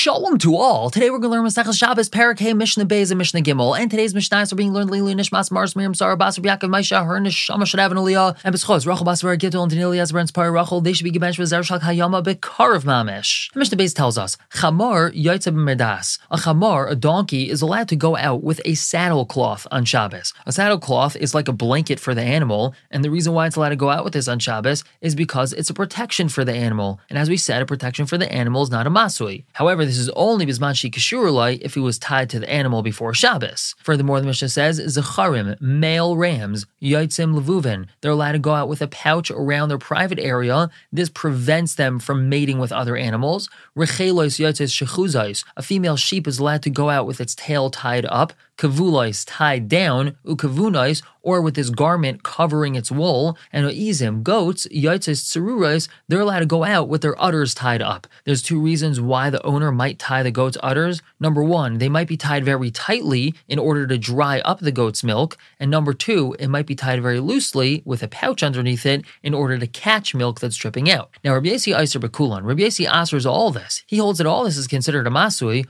Shalom to all. Today we're going to learn Masechah Shabbos, Parakeh, Mishnah Beis, and Mishnah Gimel. And today's Mishnah are being learned Lili Nishmas Mars Miriam Sarah Basar Yaakov Maisha Her Nishama Shadav and Aliyah and Beschos Rachel Basar Gittel and Daniel Yazber and Rachel. They should be given with Zershak Hayama Bekarav Mamish. Mishnah Beis tells us Chamar Yaitza B'Merdas. A Chamar, a donkey, is allowed to go out with a saddle cloth on Shabbos. A saddle cloth is like a blanket for the animal, and the reason why it's allowed to go out with this on Shabbos is because it's a protection for the animal. And as we said, a protection for the animal is not a masui. However, this is only bisman she kishurulai if he was tied to the animal before Shabbos. Furthermore, the Mishnah says zecharim, male rams, yaitzim levuvin. They're allowed to go out with a pouch around their private area. This prevents them from mating with other animals. Rechelos yaitzes shechuzais. A female sheep is allowed to go out with its tail tied up kavulais tied down, ukavunais, or with this garment covering its wool, and oizim, goats, yaitzes tserurais, they're allowed to go out with their udders tied up. There's two reasons why the owner might tie the goat's udders. Number one, they might be tied very tightly in order to dry up the goat's milk, and number two, it might be tied very loosely with a pouch underneath it in order to catch milk that's dripping out. Now, Rabbi Yosi Iser Bekulan, Rabbi Yosi answers all this. He holds that all this is considered a masui,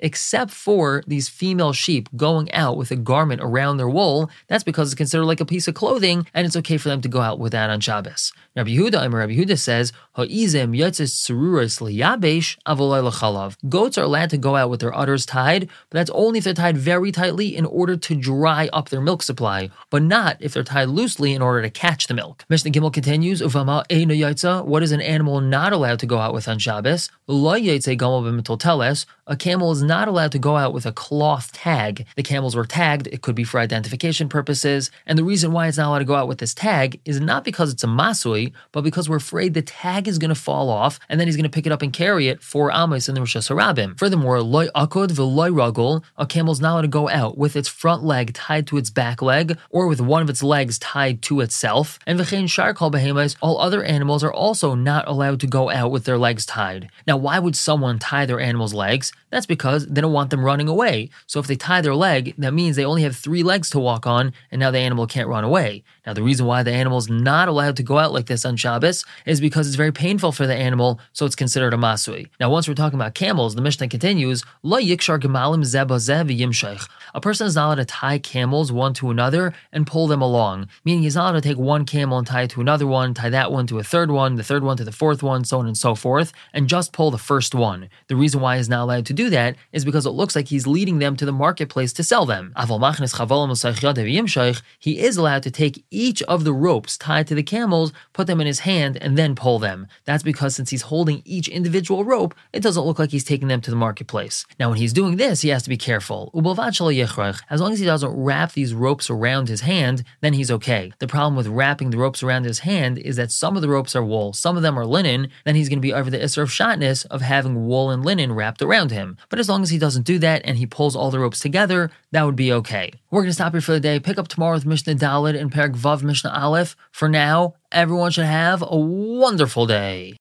except for these female sheep going out with a garment around their wool. That's because it's considered like a piece of clothing, and it's okay for them to go out with that on Shabbos. Rabbi Yehuda, Rabbi Yehuda says, Goats are allowed to go out with their udders tied, but that's only if they're tied very tightly in order to dry up their milk supply, but not if they're tied loosely in order to catch the milk. Mishnah Gimel continues, What is an animal not allowed to go out with on Shabbos? a camel is not allowed to go out with a cloth tag. The camels were tagged, it could be for identification purposes, and the reason why it's not allowed to go out with this tag is not because it's a masui, but because we're afraid the tag is going to fall off, and then he's going to pick it up and carry it four Amos in the reshus harabim. Furthermore, loy akod v'loy ragul, a camel is not allowed to go out with its front leg tied to its back leg, or with one of its legs tied to itself, and v'chein shar kol behemoths, all other animals are also not allowed to go out with their legs tied. Now, why would someone tie their animal's legs? That's because they don't want them running away. So if they tie their leg, that means they only have three legs to walk on, and now the animal can't run away. Now, the reason why the animal is not allowed to go out like this on Shabbos is because it's very painful for the animal, so it's considered a masui. Now, once we're talking about camels, the Mishnah continues, Lo yikshar gemalim yimshech. A person is not allowed to tie camels one to another and pull them along, meaning he's not allowed to take one camel and tie it to another one, tie that one to a third one, the third one to the fourth one, so on and so forth, and just pull the first one. The reason why he's not allowed to do that is because it looks like he's leading them to the marketplace to sell them. He is allowed to take each of the ropes tied to the camels, put them in his hand, and then pull them. That's because since he's holding each individual rope, it doesn't look like he's taking them to the marketplace. Now, when he's doing this, he has to be careful. As long as he doesn't wrap these ropes around his hand, then he's okay. The problem with wrapping the ropes around his hand is that some of the ropes are wool, some of them are linen, then he's going to be over the Isser of Shatnez of having wool and linen wrapped around him. But as long as he doesn't do that and he pulls all the ropes together, that would be okay. We're going to stop here for the day. Pick up tomorrow with Mishnah Dalid and Perak Vav Mishnah Aleph. For now, everyone should have a wonderful day.